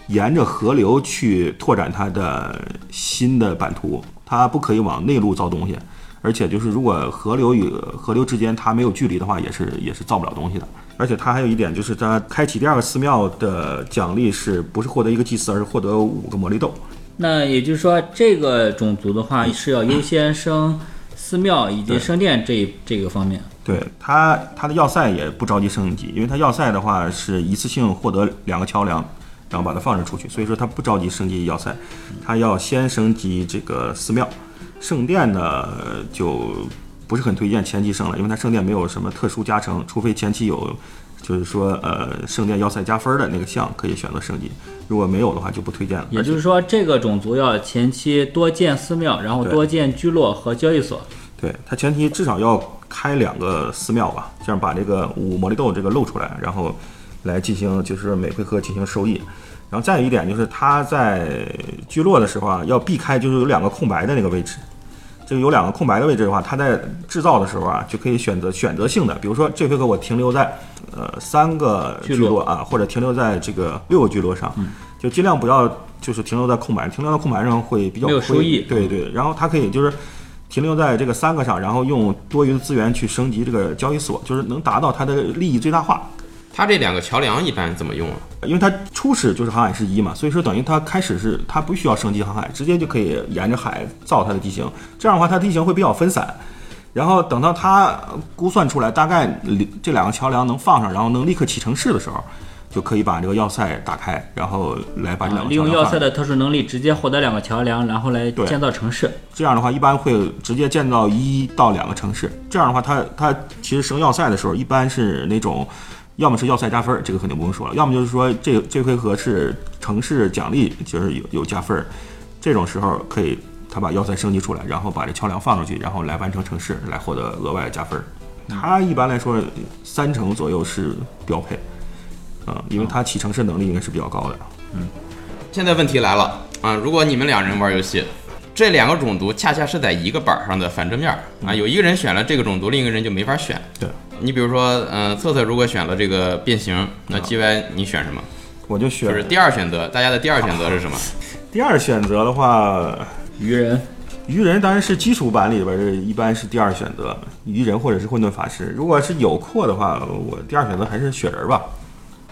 [SPEAKER 3] 沿着河流去拓展它的新的版图，它不可以往内陆造东西。而且就是如果河流与河流之间它没有距离的话，也是也是造不了东西的。而且它还有一点就是，它开启第二个寺庙的奖励是不是获得一个祭司，而是获得五个魔力豆。
[SPEAKER 2] 那也就是说，这个种族的话是要优先升寺庙以及
[SPEAKER 3] 对
[SPEAKER 2] 圣殿这一这个方面。
[SPEAKER 3] 对它，它的要塞也不着急升级，因为它要塞的话是一次性获得两个桥梁，然后把它放置出去，所以说它不着急升级要塞，它要先升级这个寺庙。圣殿呢呃就不是很推荐前期升了，因为它圣殿没有什么特殊加成，除非前期有，就是说呃圣殿要塞加分的那个项可以选择升级，如果没有的话就不推荐了。
[SPEAKER 2] 也就是说，这个种族要前期多建寺庙，然后多建聚落和交易所。
[SPEAKER 3] 对，它前提至少要开两个寺庙吧，这样把这个五魔力豆这个露出来，然后来进行就是每回合进行收益。然后再有一点就是它在聚落的时候啊，要避开就是有两个空白的那个位置。这个有两个空白的位置的话，它在制造的时候啊，就可以选择选择性的，比如说这回合我停留在呃三个聚
[SPEAKER 2] 聚落
[SPEAKER 3] 落啊，或者停留在这个六个聚落上，就尽量不要就是停留在空白，停留在空白上会比较
[SPEAKER 2] 有
[SPEAKER 3] 亏
[SPEAKER 2] 收益。
[SPEAKER 3] 对对，然后它可以就是停留在这个三个上，然后用多余的资源去升级这个交易所，就是能达到它的利益最大化。
[SPEAKER 1] 它这两个桥梁一般怎么用啊？
[SPEAKER 3] 因为它初始就是航海是一嘛，所以说等于它开始是它不需要升级航海，直接就可以沿着海造它的地形。这样的话，它地形会比较分散。然后等到它估算出来大概这两个桥梁能放上，然后能立刻起城市的时候，就可以把这个要塞打开，然后来把这两个
[SPEAKER 2] 利用。要塞的特殊能力，直接获得两个桥梁，然后来建造城市。
[SPEAKER 3] 这样的话，一般会直接建造一到两个城市。这样的话，它它其实升要塞的时候，一般是那种，要么是要塞加分儿，这个肯定不用说了；要么就是说这这回合是城市奖励，就是有有加分儿。这种时候可以他把要塞升级出来，然后把这桥梁放出去，然后来完成城市，来获得额外加分儿。它一般来说三成左右是标配，啊、因为他起城市能力应该是比较高的。
[SPEAKER 1] 嗯现在问题来了啊！如果你们两人玩游戏，这两个种族恰恰是在一个板上的反正面儿啊，有一个人选了这个种族，另一个人就没法选。
[SPEAKER 3] 对，
[SPEAKER 1] 你比如说，嗯、策策如果选了这个变形，那 G Y 你选什么？
[SPEAKER 3] 我就选
[SPEAKER 1] 就是第二选择，大家的第二选择是什么？
[SPEAKER 3] 第二选择的话，
[SPEAKER 2] 鱼人，
[SPEAKER 3] 鱼人当然是基础版里边儿一般是第二选择，鱼人或者是混沌法师。如果是有扩的话，我第二选择还是雪人吧。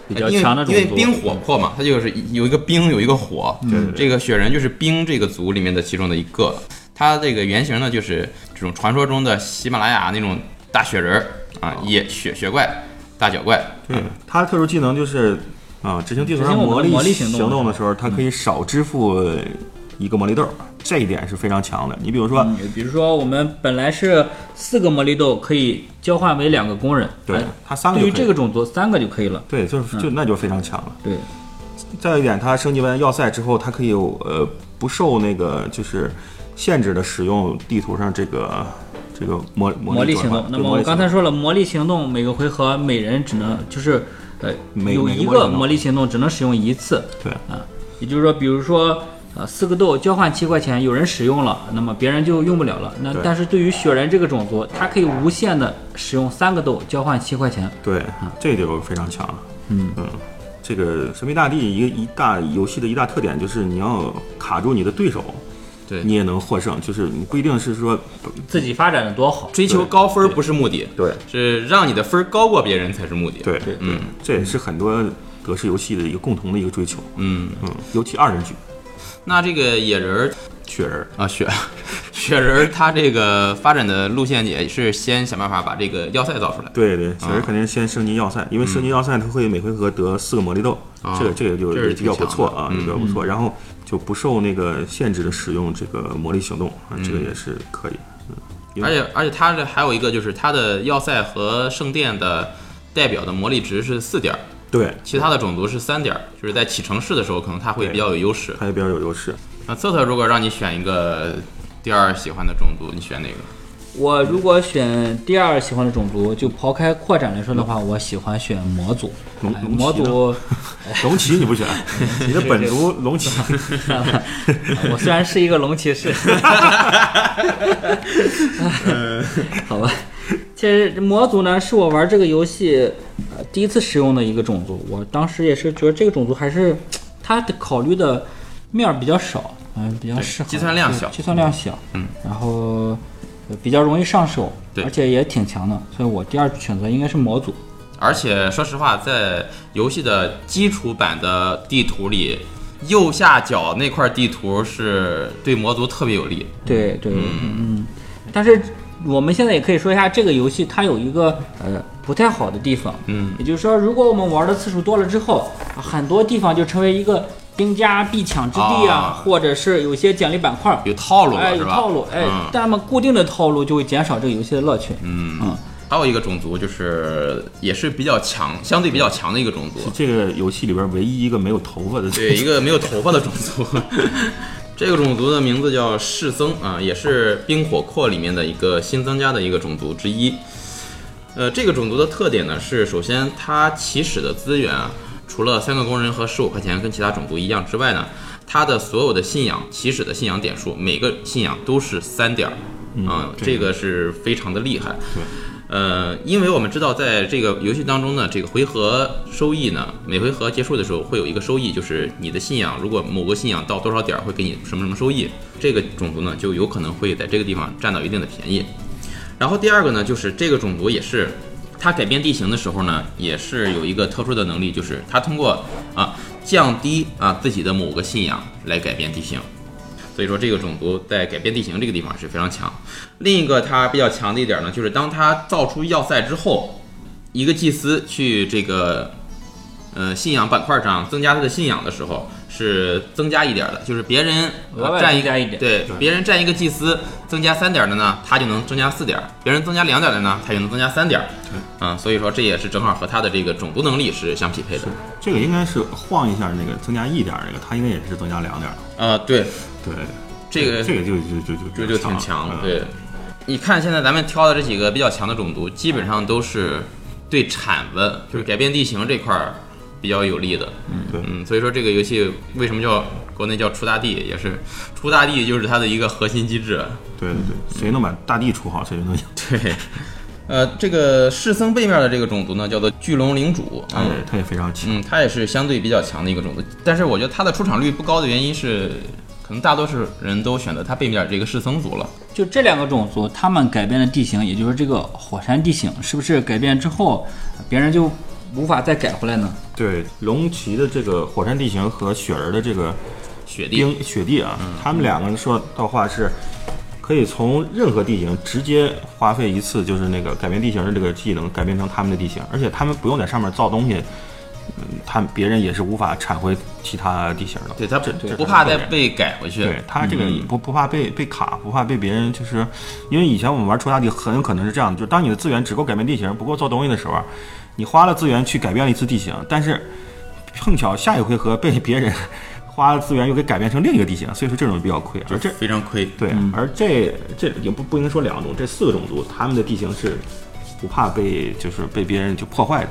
[SPEAKER 2] 比较强的种族。
[SPEAKER 1] 因为冰火扩嘛，它就是有一个冰，有一个火。这个雪人就是冰这个族里面的其中的一个。它这个原型呢，就是这种传说中的喜马拉雅那种大雪人儿啊，野雪雪怪、大脚怪。
[SPEAKER 3] 对，它的特殊技能就是啊，执行地图上
[SPEAKER 2] 魔力行动
[SPEAKER 3] 的时候，它可以少支付一个魔力豆儿，这一点是非常强的。你比如说，
[SPEAKER 2] 嗯，比如说我们本来是四个魔力豆可以交换为两个工人，
[SPEAKER 3] 对
[SPEAKER 2] 哎
[SPEAKER 3] 他三个
[SPEAKER 2] 对于这个种族三个就可以了。
[SPEAKER 3] 对，就是就那就非常强了。
[SPEAKER 2] 对，
[SPEAKER 3] 再有一点，它升级完要塞之后，它可以呃不受那个就是限制的使用地图上这个这个魔魔
[SPEAKER 2] 魔力行动。那么我刚才说了，魔力行动每个回合每人只能就是呃
[SPEAKER 3] 每
[SPEAKER 2] 有一个
[SPEAKER 3] 魔力行动
[SPEAKER 2] 只能使用一次
[SPEAKER 3] 对
[SPEAKER 2] 啊，也就是说，比如说。呃，四个豆交换七块钱，有人使用了，那么别人就用不了了。那但是对于雪人这个种族，它可以无限的使用三个豆交换七块钱。
[SPEAKER 3] 对，啊这就非常强了。嗯嗯，这个神秘大地一个一大游戏的一大特点就是你要卡住你的对手，
[SPEAKER 1] 对。
[SPEAKER 3] 你也能获胜。就是你不一定是说
[SPEAKER 2] 自己发展的多好，
[SPEAKER 1] 追求高分不是目的，
[SPEAKER 3] 对。
[SPEAKER 1] 是让你的分高过别人才是目的。
[SPEAKER 3] 对。
[SPEAKER 2] 对。
[SPEAKER 1] 嗯，
[SPEAKER 3] 这也是很多格式游戏的一个共同的一个追求。
[SPEAKER 1] 嗯，
[SPEAKER 3] 嗯，尤其二人局。
[SPEAKER 1] 那这个野人儿
[SPEAKER 3] 雪人儿，
[SPEAKER 1] 啊，雪 雪人儿，它这个发展的路线也是先想办法把这个要塞造出来。
[SPEAKER 3] 对对，雪人肯定是先升级要塞，因为升级要塞他会每回合得四个魔力豆，
[SPEAKER 1] 啊。
[SPEAKER 3] 这个这个就比较不错啊，比较不错。然后就不受那个限制的使用这个魔力行动啊，这个也是可以。嗯
[SPEAKER 1] 而且而且它这还有一个就是它的要塞和圣殿的代表的魔力值是四点儿，
[SPEAKER 3] 对，
[SPEAKER 1] 其他的种族是三点儿，就是在起城市的时候可能它会比较有优势。
[SPEAKER 3] 它也比较有优势。
[SPEAKER 1] 那策策如果让你选一个第二喜欢的种族，你选哪个？
[SPEAKER 2] 我如果选第二喜欢的种族，就抛开扩展来说的话，我喜欢选魔族。魔族，
[SPEAKER 3] 龙骑你不选，你的本族龙骑。
[SPEAKER 2] 我虽然是一个龙骑士，好吧。其实魔族呢，是我玩这个游戏呃第一次使用的一个种族。我当时也是觉得这个种族还是它的考虑的面儿比较少，嗯、比较适合
[SPEAKER 1] 计算量小
[SPEAKER 2] 计算量小，
[SPEAKER 1] 嗯，
[SPEAKER 2] 然后呃比较容易上手，
[SPEAKER 1] 对
[SPEAKER 2] 而且也挺强的。所以我第二选择应该是模组。
[SPEAKER 1] 而且说实话，在游戏的基础版的地图里，右下角那块地图是对魔族特别有利。
[SPEAKER 2] 对对，嗯嗯，但是我们现在也可以说一下这个游戏它有一个呃不太好的地方，
[SPEAKER 1] 嗯，
[SPEAKER 2] 也就是说，如果我们玩的次数多了之后，啊很多地方就成为一个兵家必抢之地啊，
[SPEAKER 1] 啊
[SPEAKER 2] 或者是有些奖励板块，
[SPEAKER 1] 有套路了、
[SPEAKER 2] 哎，有套路，哎，那么固定的套路就会减少这个游戏的乐趣。
[SPEAKER 1] 嗯
[SPEAKER 2] 嗯
[SPEAKER 1] 还有一个种族就是也是比较强，相对比较强的一个种族
[SPEAKER 3] 是，这个游戏里边唯一一个没有头发的。
[SPEAKER 1] 对，一个没有头发的种族。这个种族的名字叫赤僧啊，也是冰火扩里面的一个新增加的一个种族之一。呃，这个种族的特点呢是，首先它起始的资源啊，除了三个工人和十五块钱跟其他种族一样之外呢，它的所有的信仰起始的信仰点数，每个信仰都是三点儿，啊、
[SPEAKER 3] 这
[SPEAKER 1] 这个是非常的厉害。
[SPEAKER 3] 对，
[SPEAKER 1] 呃，因为我们知道，在这个游戏当中呢，这个回合收益呢，每回合结束的时候会有一个收益，就是你的信仰，如果某个信仰到多少点儿会给你什么什么收益，这个种族呢就有可能会在这个地方占到一定的便宜。然后第二个呢，就是这个种族也是它改变地形的时候呢，也是有一个特殊的能力，就是它通过啊降低啊自己的某个信仰来改变地形。所以说这个种族在改变地形这个地方是非常强。另一个它比较强的一点呢，就是当它造出要塞之后，一个祭司去这个呃信仰板块上增加他的信仰的时候，是增加一点的，就是别人占
[SPEAKER 2] 一加一点。
[SPEAKER 1] 对，别人占一个祭司增加三点的呢，他就能增加四点；别人增加两点的呢，他就能增加三点。啊、所以说这也是正好和他的这个种族能力是相匹配的。
[SPEAKER 3] 这个应该是晃一下那个增加一点儿那个，他应该也是增加两点儿。
[SPEAKER 1] 啊、对，
[SPEAKER 3] 对，
[SPEAKER 1] 这个
[SPEAKER 3] 这个就就就就
[SPEAKER 1] 这就挺强
[SPEAKER 3] 了。
[SPEAKER 1] 对，你看现在咱们挑的这几个比较强的种族，基本上都是对铲子，就是改变地形这块儿比较有利的。
[SPEAKER 3] 对
[SPEAKER 1] 嗯，所以说这个游戏为什么叫国内叫出大地，也是出大地就是它的一个核心机制。
[SPEAKER 3] 对对对，谁能把大地出好，谁就能赢。
[SPEAKER 1] 对，呃，这个世僧背面的这个种族呢，叫做巨龙领主。
[SPEAKER 3] 它也它也非常强。
[SPEAKER 1] 嗯，它也是相对比较强的一个种族，但是我觉得它的出场率不高的原因是，可能大多数人都选择它背面这个世僧族了。
[SPEAKER 2] 就这两个种族，他们改变的地形，也就是这个火山地形，是不是改变之后，别人就无法再改回来呢？
[SPEAKER 3] 对，龙骑的这个火山地形和雪儿的这个
[SPEAKER 1] 雪地，
[SPEAKER 3] 冰雪地啊，他们两个人说的话是，可以从任何地形直接花费一次，就是那个改变地形的这个技能改变成他们的地形，而且他们不用在上面造东西，嗯，他别人也是无法铲回其他地形的。
[SPEAKER 1] 对他
[SPEAKER 3] 这这
[SPEAKER 1] 不怕再被改回去。
[SPEAKER 3] 对他这个也不不怕被被卡，不怕被别人，就是因为以前我们玩出大地很有可能是这样的，就是当你的资源只够改变地形，不够造东西的时候，你花了资源去改变了一次地形，但是碰巧下一回合被别人 花了资源又给改变成另一个地形，所以说这种比较亏。而这
[SPEAKER 1] 非常亏。
[SPEAKER 3] 对，而这这也不不应该说两种，这四个种族他们的地形是不怕被就是被别人就破坏的。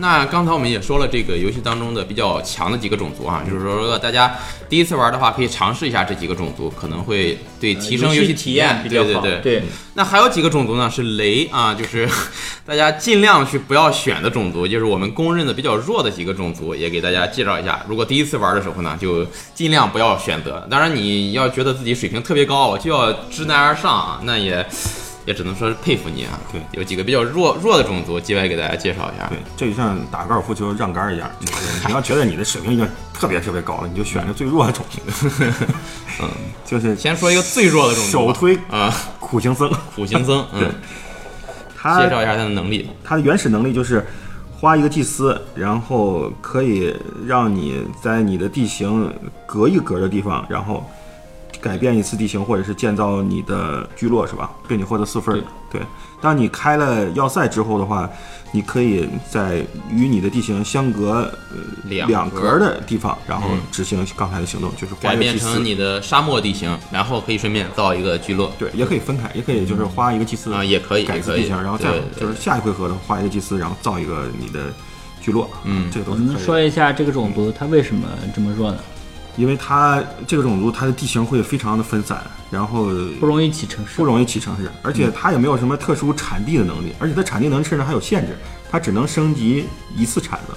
[SPEAKER 1] 那刚才我们也说了，这个游戏当中的比较强的几个种族啊，就是说，如果大家第一次玩的话，可以尝试一下这几个种族，可能会对提升游戏体验
[SPEAKER 2] 比较好。
[SPEAKER 1] 对对
[SPEAKER 2] 对，
[SPEAKER 1] 那还有几个种族呢？是雷啊，就是 大家尽量去不要选的种族，就是我们公认的比较弱的几个种族，也给大家介绍一下。如果第一次玩的时候呢，就尽量不要选择。当然，你要觉得自己水平特别高，我就要知难而上啊，那也也只能说是佩服你啊。
[SPEAKER 3] 对
[SPEAKER 1] 有几个比较弱弱的种族，叽歪给大家介绍一下。
[SPEAKER 3] 对，这就像打高尔夫球让杆一样，就是你要觉得你的水平已经特别特别高了，你就选个最弱的种族。嗯，就是
[SPEAKER 1] 先说一个最弱的种族，
[SPEAKER 3] 首推
[SPEAKER 1] 啊，
[SPEAKER 3] 苦行僧，
[SPEAKER 1] 苦行僧，嗯，
[SPEAKER 3] 他
[SPEAKER 1] 介绍一下他的能力。
[SPEAKER 3] 他的原始能力就是花一个祭司，然后可以让你在你的地形隔一格的地方，然后改变一次地形，或者是建造你的聚落，是吧？并且获得四分儿。对，当你开了要塞之后的话，你可以在与你的地形相隔呃
[SPEAKER 1] 两
[SPEAKER 3] 两
[SPEAKER 1] 格
[SPEAKER 3] 格的地方，然后执行刚才的行动，就是
[SPEAKER 1] 改变成。你的沙漠地形，然后可以顺便造一个聚落
[SPEAKER 3] 对，也可以分开，也可以就是花一个祭司
[SPEAKER 1] 啊，也可以，也可以，
[SPEAKER 3] 改一次地形，然后再
[SPEAKER 1] 对对
[SPEAKER 3] 就是下一回合的话花一个祭司，然后造一个你的聚落。
[SPEAKER 1] 嗯
[SPEAKER 3] 这个都
[SPEAKER 2] 我
[SPEAKER 3] 是可以的。
[SPEAKER 2] 们说一下这个种族它为什么这么弱呢？
[SPEAKER 3] 因为它这个种族它的地形会非常的分散，然后
[SPEAKER 2] 不容易起城市
[SPEAKER 3] 不。容易起城市，而且它也没有什么特殊产地的能力，而且它产地能力甚至还有限制，它只能升级一次铲子，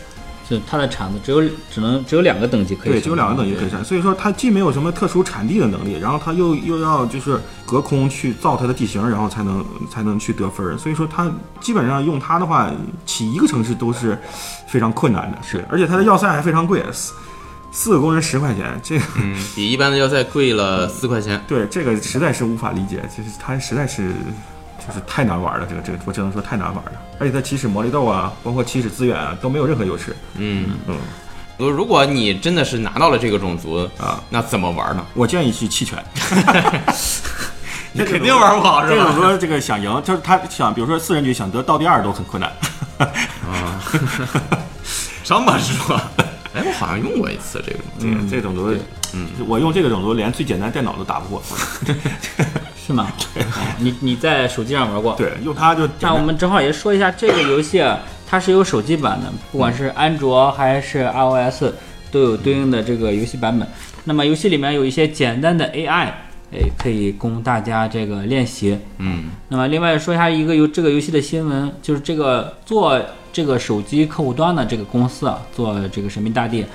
[SPEAKER 2] 就它的铲子只有只能只有两个等级可以
[SPEAKER 3] 对，只有两个等级可以产，所以说它既没有什么特殊产地的能力，然后它又又要就是隔空去造它的地形，然后才能才能去得分儿，所以说它基本上用它的话，起一个城市都是非常困难的，是，而且它的要塞还非常贵，四四个工人十块钱，这个。
[SPEAKER 1] 嗯，比一般的要再贵了四块钱。
[SPEAKER 3] 对，这个实在是无法理解，就是它实在是就是太难玩了，这个这个我只能说太难玩了，而且它起始魔力豆啊，包括起始资源啊都没有任何优势。
[SPEAKER 1] 嗯
[SPEAKER 3] 嗯，
[SPEAKER 1] 如如果你真的是拿到了这个种族
[SPEAKER 3] 啊，
[SPEAKER 1] 那怎么玩呢？
[SPEAKER 3] 我建议去弃权。
[SPEAKER 1] 你肯定玩不好是吧？
[SPEAKER 3] 这种说这个想赢，就是他想，比如说四人局想得到第二都很困难。
[SPEAKER 1] 啊 这么说，哎，我好像用过一次这个种族。
[SPEAKER 3] 这个这种族，嗯，我用这个种族连最简单电脑都打不过。
[SPEAKER 2] 是吗？哦你你在手机上玩过？。
[SPEAKER 3] 对，用它就
[SPEAKER 2] 那我们正好也说一下这个游戏啊，它是有手机版的，不管是安卓还是 iOS 都有对应的这个游戏版本。那么游戏里面有一些简单的 AI，哎，可以供大家这个练习。
[SPEAKER 1] 嗯
[SPEAKER 2] 那么另外说一下一个游这个游戏的新闻，就是这个做这个手机客户端的这个公司啊，做这个神秘大地，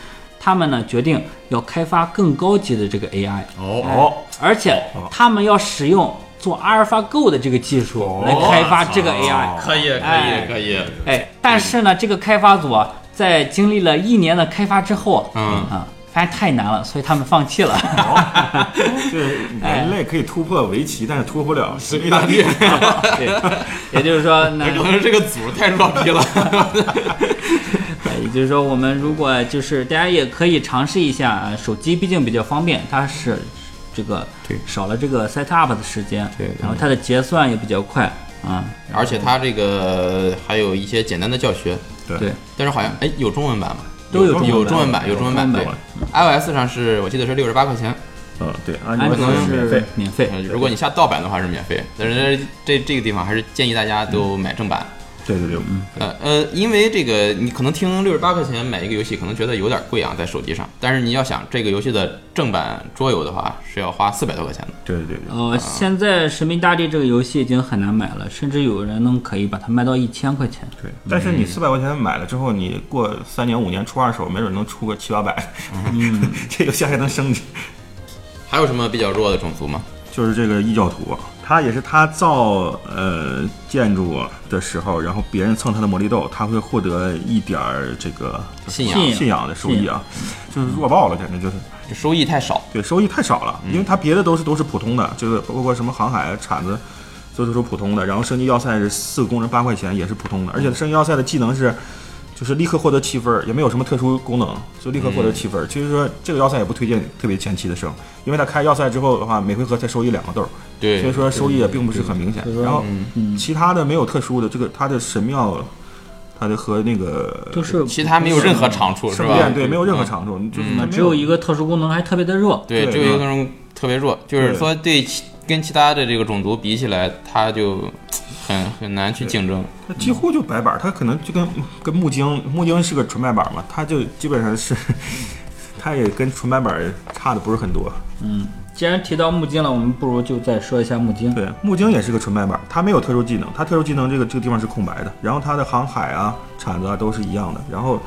[SPEAKER 2] 他们呢决定要开发更高级的这个 AI，
[SPEAKER 1] 哦
[SPEAKER 3] 哦，
[SPEAKER 2] 而且他们要使用做阿尔法 Go 的这个技术来开发这个 AI。
[SPEAKER 1] 可以可
[SPEAKER 2] 哎
[SPEAKER 1] 以可以。
[SPEAKER 2] 哎，但是呢，这个开发组啊，在经历了一年的开发之后，
[SPEAKER 1] 嗯
[SPEAKER 2] 现太难了，所以他们放弃了。
[SPEAKER 3] 就是 人类可以突破围棋，但是突破不了
[SPEAKER 1] 神秘大地，
[SPEAKER 2] 对，也就是说，那
[SPEAKER 1] 可能是这个组太弱逼了。
[SPEAKER 2] 哎也就是说，我们如果就是大家也可以尝试一下，啊，手机毕竟比较方便，它是这个
[SPEAKER 3] 对
[SPEAKER 2] 少了这个 set up 的时间，
[SPEAKER 3] 对
[SPEAKER 2] 然后它的结算也比较快啊，
[SPEAKER 1] 而且它这个还有一些简单的教学，
[SPEAKER 3] 对
[SPEAKER 2] 对，
[SPEAKER 1] 但是好像哎有中文版吗？
[SPEAKER 2] 都有
[SPEAKER 1] 有
[SPEAKER 2] 中文版
[SPEAKER 1] 有中文版。对，iOS 上是我记得是六十八块钱，
[SPEAKER 3] 嗯，对，安
[SPEAKER 2] 安卓
[SPEAKER 3] 卓是免费。
[SPEAKER 2] 免费
[SPEAKER 1] 呃，如果你下盗版的话是免费，但是这这个地方还是建议大家都买正版。
[SPEAKER 3] 对对对，嗯，
[SPEAKER 1] 呃呃，因为这个你可能听六十八块钱买一个游戏，可能觉得有点贵啊，在手机上。但是你要想这个游戏的正版桌游的话，是要花四百多块钱的。
[SPEAKER 3] 对对对，
[SPEAKER 2] 呃，现在《神秘大地》这个游戏已经很难买了，甚至有人能可以把它卖到一千块钱。
[SPEAKER 3] 对，但是你四百块钱买了之后，你过三年五年出二手，没准能出个七八百，嗯，这游戏还能升值。
[SPEAKER 1] 还有什么比较弱的种族吗？
[SPEAKER 3] 就是这个异教徒，他也是他造呃建筑的时候，然后别人蹭他的魔力豆，他会获得一点儿这个
[SPEAKER 1] 信仰
[SPEAKER 2] 信
[SPEAKER 3] 信仰的收益啊，就是弱爆了，简直就是
[SPEAKER 1] 这收益太少。
[SPEAKER 3] 对收益太少了，因为他别的都是都是普通的，就是包括什么航海铲子。就都是普通的，然后升级要塞是四个工人八块钱，也是普通的，而且升级要塞的技能是，就是立刻获得七分儿，也没有什么特殊功能，就立刻获得七分儿。其实说这个要塞也不推荐特别前期的升，因为他开要塞之后的话，每回合才收益两个豆儿，
[SPEAKER 1] 对，
[SPEAKER 3] 所以说收益也并不是很明显。然后
[SPEAKER 2] 嗯
[SPEAKER 3] 其他的没有特殊的，这个它的神庙，它的和那个
[SPEAKER 2] 就是
[SPEAKER 1] 其他没有任何长处，是吧？
[SPEAKER 3] 对没有任何长处，就是
[SPEAKER 2] 只有一个特殊功能，还特别的弱。
[SPEAKER 1] 对，
[SPEAKER 3] 对
[SPEAKER 1] 只有一个种特别弱，就是说对其跟其他的这个种族比起来，它就很很难去竞争。
[SPEAKER 3] 它几乎就白板儿，它可能就跟跟木精，木精是个纯白板儿嘛，它就基本上是，它也跟纯白板儿差的不是很多。
[SPEAKER 2] 嗯，既然提到木精了，我们不如就再说一下木精。
[SPEAKER 3] 对，木精也是个纯白板儿，它没有特殊技能，它特殊技能这个这个地方是空白的，然后它的航海啊、铲子啊都是一样的，然后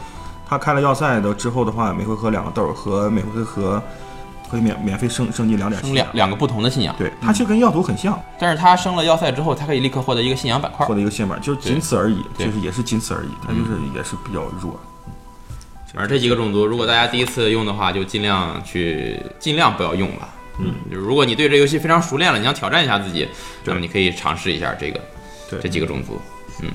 [SPEAKER 3] 它开了要塞的之后的话，每回合两个豆儿和每回合可以免免费升升级两点信仰。
[SPEAKER 1] 生两两个不同的信仰。
[SPEAKER 3] 对，它其实跟药图很像，
[SPEAKER 1] 但是它升了要塞之后，它可以立刻获得一个信仰板块
[SPEAKER 3] 获。得一个信板，就是仅此而已，
[SPEAKER 1] 对
[SPEAKER 3] 就是也是仅此而已，它就是也是比较弱。
[SPEAKER 1] 反正这几个种族，如果大家第一次用的话，就尽量去尽量不要用吧。嗯，就是如果你对这游戏非常熟练了，你想挑战一下自己，那么你可以尝试一下这个
[SPEAKER 3] 对
[SPEAKER 1] 这几个种族。
[SPEAKER 2] 嗯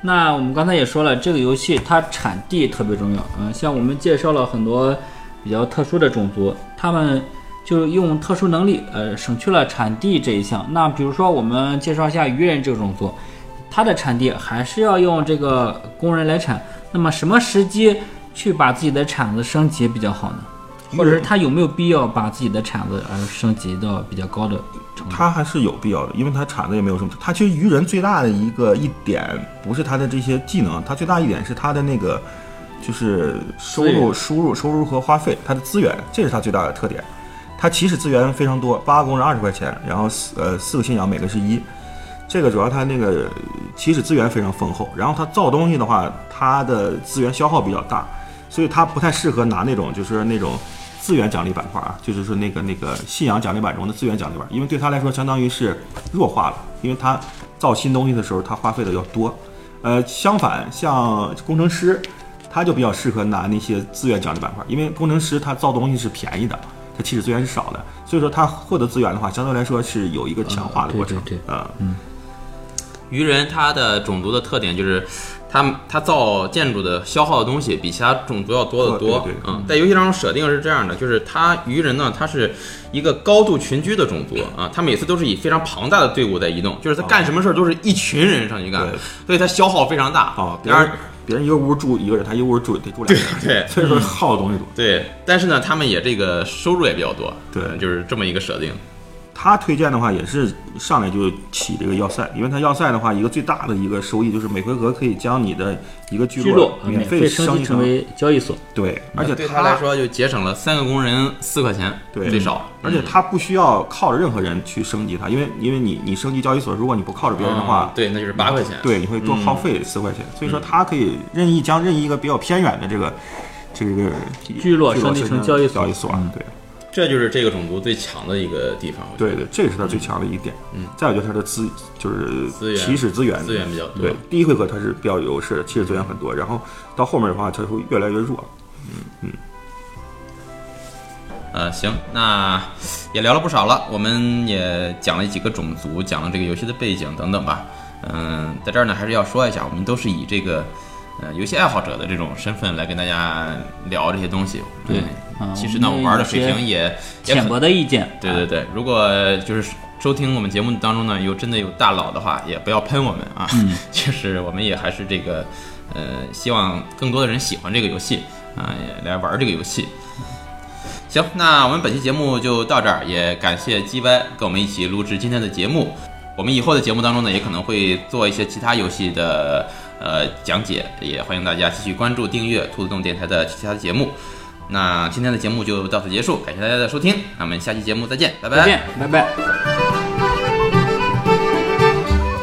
[SPEAKER 2] 那我们刚才也说了，这个游戏它产地特别重要。嗯，像我们介绍了很多比较特殊的种族，他们就用特殊能力，呃，省去了产地这一项。那比如说，我们介绍一下鱼人这个种族，它的产地还是要用这个工人来产。那么什么时机去把自己的铲子升级比较好呢？或者是他有没有必要把自己的铲子而升级到比较高的程度？
[SPEAKER 3] 它还是有必要的，因为他产子也没有什么。他其实鱼人最大的一个一点不是他的这些技能，他最大一点是他的那个就是收入、
[SPEAKER 2] 资源
[SPEAKER 3] 输入、收入和花费，它的资源，这是它最大的特点。它起始资源非常多，八个工人二十块钱，然后四呃四个信仰每个是一，这个主要它那个起始资源非常丰厚，然后它造东西的话，它的资源消耗比较大，所以它不太适合拿那种就是那种资源奖励板块啊，就是说那个那个信仰奖励板中的资源奖励板，因为对它来说相当于是弱化了，因为它造新东西的时候它花费的要多。呃，相反，像工程师，他就比较适合拿那些资源奖励板块，因为工程师他造东西是便宜的，他起始资源是少的，所以说他获得资源的话，相对来说是有一个强化的过程。
[SPEAKER 2] 嗯对对
[SPEAKER 3] 啊、
[SPEAKER 1] 鱼人它的种族的特点就是，它它造建筑的消耗的东西比其他种族要多得多。
[SPEAKER 3] 对对对
[SPEAKER 1] 嗯，在游戏当中设定是这样的，就是它鱼人呢，它是一个高度群居的种族啊，它每次都是以非常庞大的队伍在移动，就是它干什么事儿都是一群人上去干
[SPEAKER 3] 对，
[SPEAKER 1] 所以它消耗非常大。
[SPEAKER 3] 啊，
[SPEAKER 1] 然
[SPEAKER 3] 人别人一个屋住一个人，他一个屋住得住两个人，
[SPEAKER 1] 对
[SPEAKER 3] 所以说耗的东西多。
[SPEAKER 1] 对，但是呢，他们也这个收入也比较多，
[SPEAKER 3] 对
[SPEAKER 1] 嗯就是这么一个设定。
[SPEAKER 3] 他推荐的话也是上来就起这个要塞，因为他要塞的话，一个最大的一个收益就是每回合可以将你的一个聚
[SPEAKER 2] 聚落呃
[SPEAKER 3] 免
[SPEAKER 2] 免费升
[SPEAKER 3] 升级
[SPEAKER 2] 级成为交易所。
[SPEAKER 3] 对，而且
[SPEAKER 1] 对他来说就节省了三个工人四块钱，
[SPEAKER 3] 对
[SPEAKER 1] 最少。
[SPEAKER 3] 而且他不需要靠着任何人去升级它，因为因为你你升级交易所，如果你不靠着别人的话，
[SPEAKER 1] 嗯对，那就是八块钱。
[SPEAKER 3] 对，你会多耗费四块钱，所以说他可以任意将任意一个比较偏远的这个这个
[SPEAKER 2] 聚落升级成交易所
[SPEAKER 3] 交易所，
[SPEAKER 2] 嗯
[SPEAKER 3] 对
[SPEAKER 1] 这就是这个种族最强的一个地方。
[SPEAKER 3] 对对，这个是它最强的一点。
[SPEAKER 1] 嗯，
[SPEAKER 3] 再有就是它的资就是起始资源
[SPEAKER 1] 资源比较多
[SPEAKER 3] 对，第一回合它是比较有优势的，起始资源很多，然后到后面的话它会越来越弱。
[SPEAKER 1] 嗯嗯呃，行，那也聊了不少了，我们也讲了几个种族，讲了这个游戏的背景等等吧。嗯，在这儿呢，还是要说一下，我们都是以这个呃游戏爱好者的这种身份来跟大家聊这些东西。
[SPEAKER 2] 对
[SPEAKER 1] 嗯
[SPEAKER 2] 啊
[SPEAKER 1] 其实呢，我们玩的水平也也
[SPEAKER 2] 浅薄的意见。
[SPEAKER 1] 对对对，如果就是收听我们节目当中呢，有真的有大佬的话，也不要喷我们啊。
[SPEAKER 2] 嗯
[SPEAKER 1] 就是我们也还是这个，呃，希望更多的人喜欢这个游戏啊，也来玩这个游戏。行，那我们本期节目就到这儿，也感谢 G Y 跟我们一起录制今天的节目。我们以后的节目当中呢，也可能会做一些其他游戏的呃讲解，也欢迎大家继续关注、订阅兔子洞电台的其他的节目。那今天的节目就到此结束，感谢大家的收听，那我们下期节目再见，拜拜。
[SPEAKER 2] 再见，拜拜。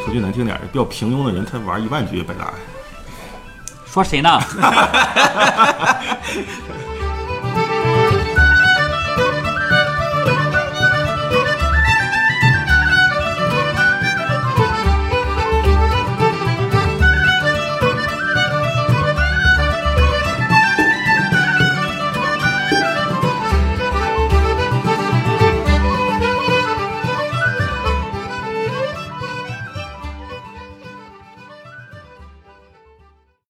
[SPEAKER 3] 说句难听点儿，比较平庸的人，他玩一万局也白搭呀。
[SPEAKER 2] 说谁呢？